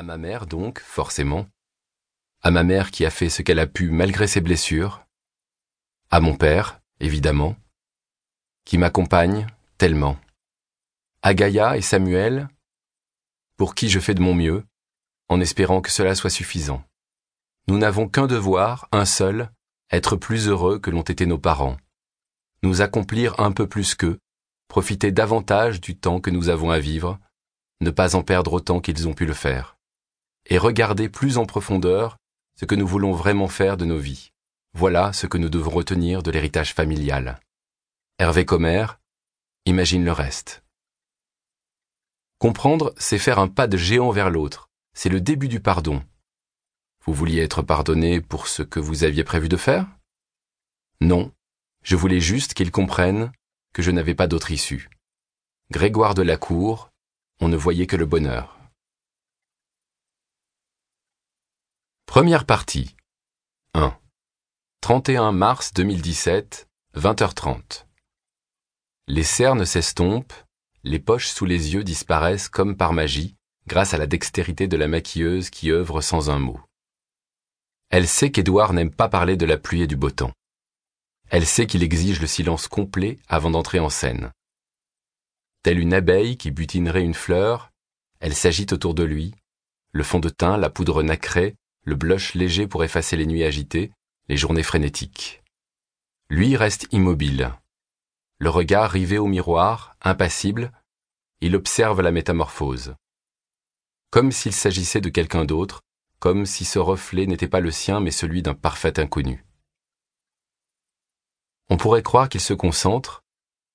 À ma mère donc, forcément. À ma mère qui a fait ce qu'elle a pu malgré ses blessures. À mon père, évidemment. Qui m'accompagne tellement. À Gaïa et Samuel, pour qui je fais de mon mieux, en espérant que cela soit suffisant. Nous n'avons qu'un devoir, un seul, être plus heureux que l'ont été nos parents. Nous accomplir un peu plus qu'eux, profiter davantage du temps que nous avons à vivre, ne pas en perdre autant qu'ils ont pu le faire, et regarder plus en profondeur ce que nous voulons vraiment faire de nos vies. Voilà ce que nous devons retenir de l'héritage familial. Hervé Commère, imagine le reste. Comprendre, c'est faire un pas de géant vers l'autre. C'est le début du pardon. Vous vouliez être pardonné pour ce que vous aviez prévu de faire? Non, je voulais juste qu'ils comprennent que je n'avais pas d'autre issue. Grégoire de la Cour, on ne voyait que le bonheur. Première partie. 1. 31 mars 2017, 20h30. Les cernes s'estompent, les poches sous les yeux disparaissent comme par magie, grâce à la dextérité de la maquilleuse qui œuvre sans un mot. Elle sait qu'Édouard n'aime pas parler de la pluie et du beau temps. Elle sait qu'il exige le silence complet avant d'entrer en scène. Telle une abeille qui butinerait une fleur, elle s'agite autour de lui, le fond de teint, la poudre nacrée, le blush léger pour effacer les nuits agitées, les journées frénétiques. Lui reste immobile. Le regard rivé au miroir, impassible, il observe la métamorphose. Comme s'il s'agissait de quelqu'un d'autre, comme si ce reflet n'était pas le sien mais celui d'un parfait inconnu. On pourrait croire qu'il se concentre,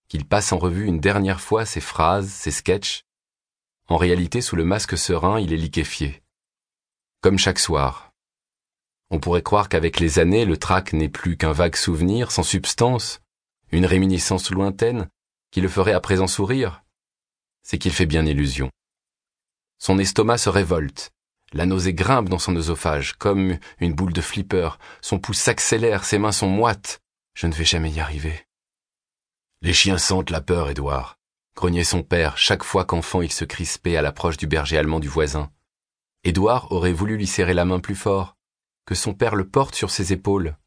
qu'il passe en revue une dernière fois ses phrases, ses sketchs. En réalité, sous le masque serein, il est liquéfié. Comme chaque soir. On pourrait croire qu'avec les années, le trac n'est plus qu'un vague souvenir sans substance, une réminiscence lointaine, qui le ferait à présent sourire. C'est qu'il fait bien illusion. Son estomac se révolte. La nausée grimpe dans son œsophage, comme une boule de flipper. Son pouce s'accélère, ses mains sont moites. Je ne vais jamais y arriver. Les chiens sentent la peur, Édouard, grognait son père chaque fois qu'enfant il se crispait à l'approche du berger allemand du voisin. Édouard aurait voulu lui serrer la main plus fort, que son père le porte sur ses épaules,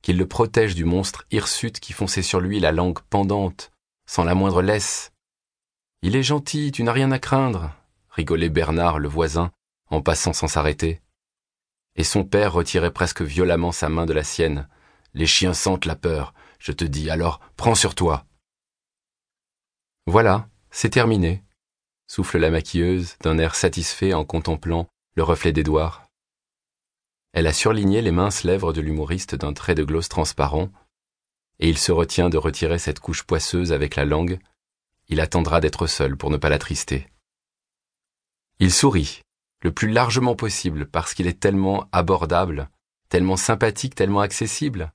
qu'il le protège du monstre hirsute qui fonçait sur lui la langue pendante, sans la moindre laisse. Il est gentil, tu n'as rien à craindre, rigolait Bernard le voisin, en passant sans s'arrêter. Et son père retirait presque violemment sa main de la sienne, les chiens sentent la peur. Je te dis, alors prends sur toi. Voilà, c'est terminé, souffle la maquilleuse d'un air satisfait en contemplant le reflet d'Édouard. Elle a surligné les minces lèvres de l'humoriste d'un trait de gloss transparent, et il se retient de retirer cette couche poisseuse avec la langue. Il attendra d'être seul pour ne pas l'attrister. Il sourit, le plus largement possible, parce qu'il est tellement abordable, tellement sympathique, tellement accessible.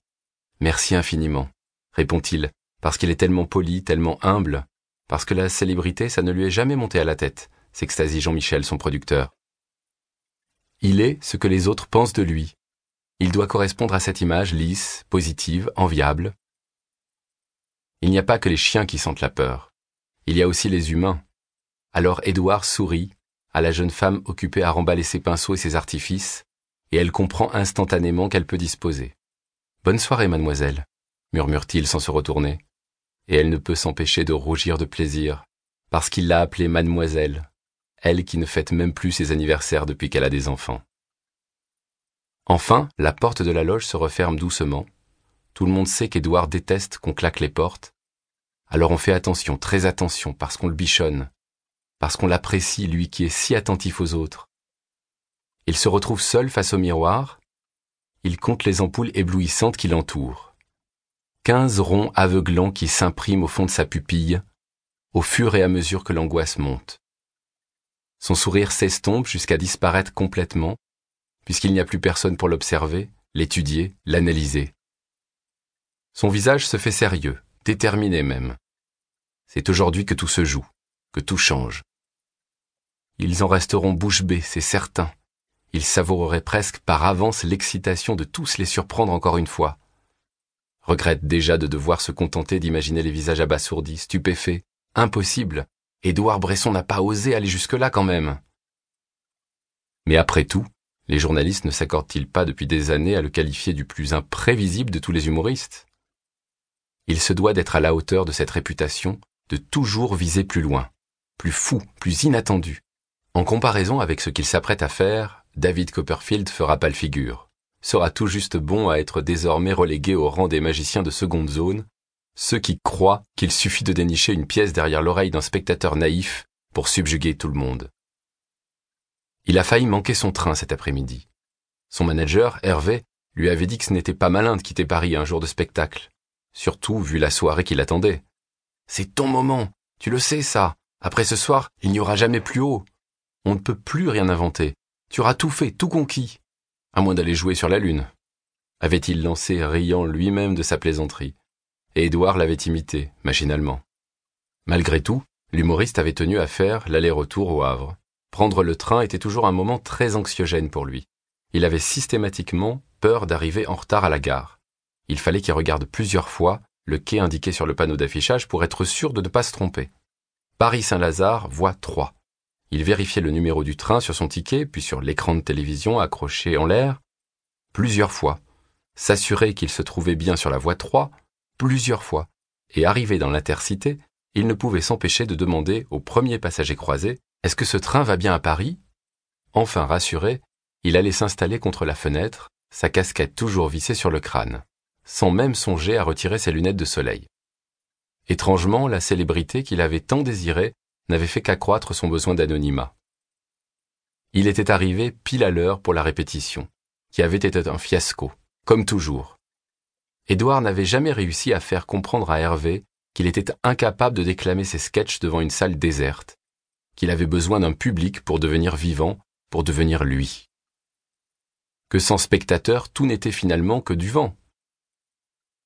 Merci infiniment, répond-il, parce qu'il est tellement poli, tellement humble, parce que la célébrité, ça ne lui est jamais monté à la tête, s'extasie Jean-Michel, son producteur. Il est ce que les autres pensent de lui. Il doit correspondre à cette image lisse, positive, enviable. Il n'y a pas que les chiens qui sentent la peur. Il y a aussi les humains. Alors Édouard sourit à la jeune femme occupée à remballer ses pinceaux et ses artifices, et elle comprend instantanément qu'elle peut disposer. Bonne soirée, mademoiselle, murmure-t-il sans se retourner. Et elle ne peut s'empêcher de rougir de plaisir, parce qu'il l'a appelée mademoiselle, elle qui ne fête même plus ses anniversaires depuis qu'elle a des enfants. Enfin, la porte de la loge se referme doucement. Tout le monde sait qu'Édouard déteste qu'on claque les portes. Alors on fait attention, très attention, parce qu'on le bichonne, parce qu'on l'apprécie, lui qui est si attentif aux autres. Il se retrouve seul face au miroir, il compte les ampoules éblouissantes qui l'entourent. Quinze ronds aveuglants qui s'impriment au fond de sa pupille, au fur et à mesure que l'angoisse monte. Son sourire s'estompe jusqu'à disparaître complètement, puisqu'il n'y a plus personne pour l'observer, l'étudier, l'analyser. Son visage se fait sérieux, déterminé même. C'est aujourd'hui que tout se joue, que tout change. Ils en resteront bouche bée, c'est certain, il savourerait presque par avance l'excitation de tous les surprendre encore une fois. Regrette déjà de devoir se contenter d'imaginer les visages abasourdis, stupéfaits. Impossible. Édouard Bresson n'a pas osé aller jusque-là quand même. Mais après tout, les journalistes ne s'accordent-ils pas depuis des années à le qualifier du plus imprévisible de tous les humoristes? Il se doit d'être à la hauteur de cette réputation, de toujours viser plus loin, plus fou, plus inattendu. En comparaison avec ce qu'il s'apprête à faire, David Copperfield fera pas le figure, sera tout juste bon à être désormais relégué au rang des magiciens de seconde zone, ceux qui croient qu'il suffit de dénicher une pièce derrière l'oreille d'un spectateur naïf pour subjuguer tout le monde. Il a failli manquer son train cet après-midi. Son manager, Hervé, lui avait dit que ce n'était pas malin de quitter Paris un jour de spectacle, surtout vu la soirée qui l'attendait. C'est ton moment, tu le sais ça. Après ce soir, il n'y aura jamais plus haut. On ne peut plus rien inventer. Tu auras tout fait, tout conquis. À moins d'aller jouer sur la lune. Avait-il lancé riant lui-même de sa plaisanterie. Et Édouard l'avait imité, machinalement. Malgré tout, l'humoriste avait tenu à faire l'aller-retour au Havre. Prendre le train était toujours un moment très anxiogène pour lui. Il avait systématiquement peur d'arriver en retard à la gare. Il fallait qu'il regarde plusieurs fois le quai indiqué sur le panneau d'affichage pour être sûr de ne pas se tromper. Paris-Saint-Lazare, voie 3. Il vérifiait le numéro du train sur son ticket, puis sur l'écran de télévision accroché en l'air, plusieurs fois. S'assurer qu'il se trouvait bien sur la voie 3, plusieurs fois. Et arrivé dans l'intercité, il ne pouvait s'empêcher de demander au premier passager croisé est-ce que ce train va bien à Paris? Enfin rassuré, il allait s'installer contre la fenêtre, sa casquette toujours vissée sur le crâne, sans même songer à retirer ses lunettes de soleil. Étrangement, la célébrité qu'il avait tant désirée n'avait fait qu'accroître son besoin d'anonymat. Il était arrivé pile à l'heure pour la répétition, qui avait été un fiasco, comme toujours. Édouard n'avait jamais réussi à faire comprendre à Hervé qu'il était incapable de déclamer ses sketchs devant une salle déserte, qu'il avait besoin d'un public pour devenir vivant, pour devenir lui. Que sans spectateurs, tout n'était finalement que du vent.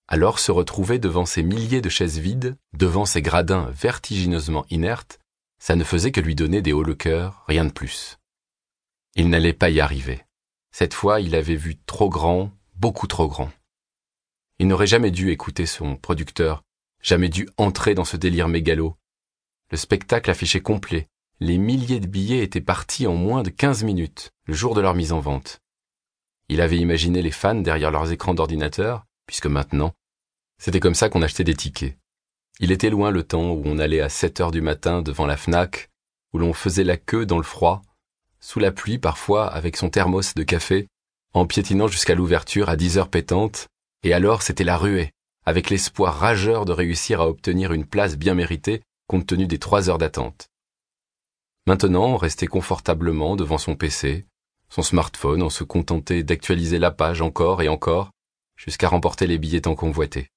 Alors se retrouver devant ces milliers de chaises vides, devant ces gradins vertigineusement inertes, ça ne faisait que lui donner des hauts le cœur, rien de plus. Il n'allait pas y arriver. Cette fois, il avait vu trop grand, beaucoup trop grand. Il n'aurait jamais dû écouter son producteur, jamais dû entrer dans ce délire mégalo. Le spectacle affiché complet, les milliers de billets étaient partis en moins de 15 minutes, le jour de leur mise en vente. Il avait imaginé les fans derrière leurs écrans d'ordinateur, puisque maintenant, c'était comme ça qu'on achetait des tickets. Il était loin le temps où on allait à 7 heures du matin devant la FNAC, où l'on faisait la queue dans le froid, sous la pluie parfois avec son thermos de café, en piétinant jusqu'à l'ouverture à 10 heures pétantes, et alors c'était la ruée, avec l'espoir rageur de réussir à obtenir une place bien méritée compte tenu des trois heures d'attente. Maintenant, rester confortablement devant son PC, son smartphone, en se contentait d'actualiser la page encore et encore, jusqu'à remporter les billets tant convoités.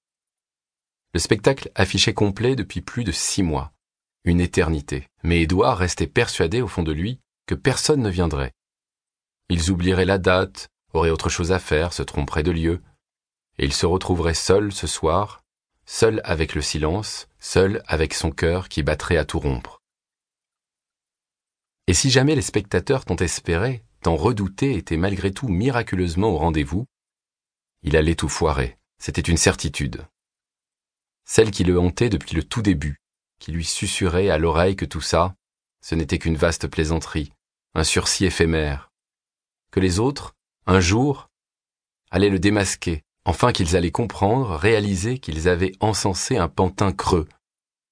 Le spectacle affichait complet depuis plus de six mois, une éternité, mais Édouard restait persuadé au fond de lui que personne ne viendrait. Ils oublieraient la date, auraient autre chose à faire, se tromperaient de lieu, et il se retrouverait seul ce soir, seul avec le silence, seul avec son cœur qui battrait à tout rompre. Et si jamais les spectateurs tant espéré, tant redouté étaient malgré tout miraculeusement au rendez-vous, il allait tout foirer, c'était une certitude. Celle qui le hantait depuis le tout début, qui lui susurrait à l'oreille que tout ça, ce n'était qu'une vaste plaisanterie, un sursis éphémère, que les autres, un jour, allaient le démasquer, enfin qu'ils allaient comprendre, réaliser qu'ils avaient encensé un pantin creux,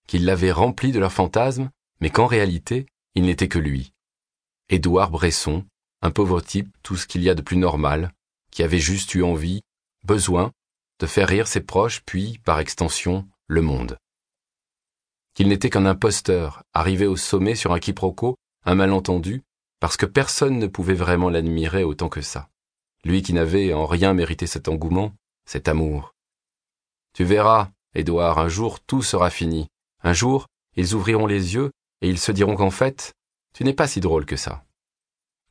qu'ils l'avaient rempli de leurs fantasmes, mais qu'en réalité, il n'était que lui. Édouard Bresson, un pauvre type, tout ce qu'il y a de plus normal, qui avait juste eu envie, besoin, de faire rire ses proches, puis, par extension, le monde. Qu'il n'était qu'un imposteur, arrivé au sommet sur un quiproquo, un malentendu, parce que personne ne pouvait vraiment l'admirer autant que ça. Lui qui n'avait en rien mérité cet engouement, cet amour. Tu verras, Édouard, un jour tout sera fini. Un jour, ils ouvriront les yeux et ils se diront qu'en fait, tu n'es pas si drôle que ça.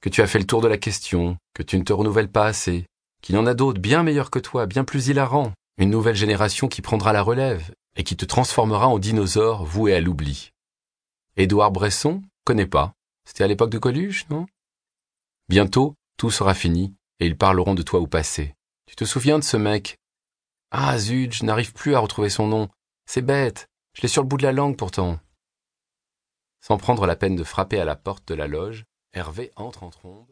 Que tu as fait le tour de la question, que tu ne te renouvelles pas assez, qu'il y en a d'autres bien meilleurs que toi, bien plus hilarants, une nouvelle génération qui prendra la relève et qui te transformera en dinosaure voué à l'oubli. Édouard Bresson, connais pas. C'était à l'époque de Coluche, non? Bientôt, tout sera fini et ils parleront de toi au passé. Tu te souviens de ce mec? Ah zut, je n'arrive plus à retrouver son nom. C'est bête. Je l'ai sur le bout de la langue pourtant. Sans prendre la peine de frapper à la porte de la loge, Hervé entre en trombe.